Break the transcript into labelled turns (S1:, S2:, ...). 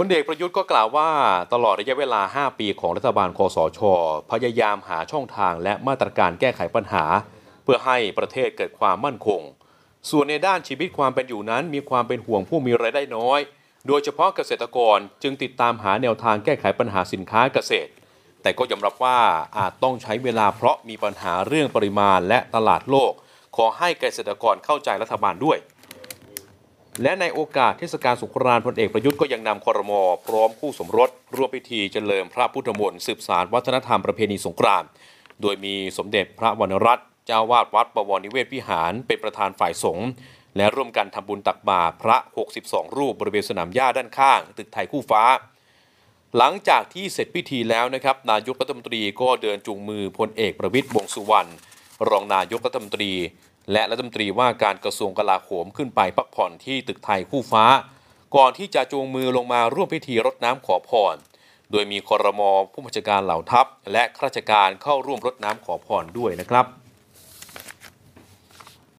S1: พลเอกประยุทธ์ก็กล่าวว่าตลอดระยะเวลา 5 ปีของรัฐบาลคอสช พยายามหาช่องทางและมาตรการแก้ไขปัญหา เพื่อให้ประเทศเกิดความมั่นคง ส่วนในด้านชีวิตความเป็นอยู่นั้น มีความเป็นห่วงผู้มีรายได้น้อย โดยเฉพาะเกษตรกรจึงติดตามหาแนวทางแก้ไขปัญหาสินค้าเกษตร แต่ก็ยอมรับว่าอาจต้องใช้เวลาเพราะมีปัญหาเรื่องปริมาณและตลาดโลก ขอให้เกษตรกรเข้าใจรัฐบาลด้วย และในโอกาสเทศกาลสงกรานต์พลเอกประยุทธ์ก็ยังนำคอรมอพร้อมคู่สมรสร่วมพิธีเจริญพระพุทธมนต์สืบสารวัฒนธรรมประเพณีสงกรานต์โดยมีสมเด็จพระวรรณรัตน์เจ้าวาดวัดบวรนิเวศวิหาร เป็นประธานฝ่ายสงฆ์และร่วมกันทำบุญตักบาตรพระ 62 รูปบริเวณสนามหญ้าด้านข้าง ตึกไทยคู่ฟ้า หลังจากที่เสร็จพิธีแล้วนะครับ นายกรัฐมนตรีก็เดินจูงมือพลเอกประวิตยวงสุวรรณรองนายกรัฐมนตรี และรัฐมนตรีว่าการกระทรวงกลาโหมขึ้นไปพักผ่อนที่ตึกไทยคู่ฟ้า ก่อนที่จะจูงมือลงมาร่วมพิธีรดน้ำขอพร โดยมีคอรมอผู้บัญชาการเหล่าทัพ และข้าราชการเข้าร่วมรดน้ำขอพรด้วยนะครับ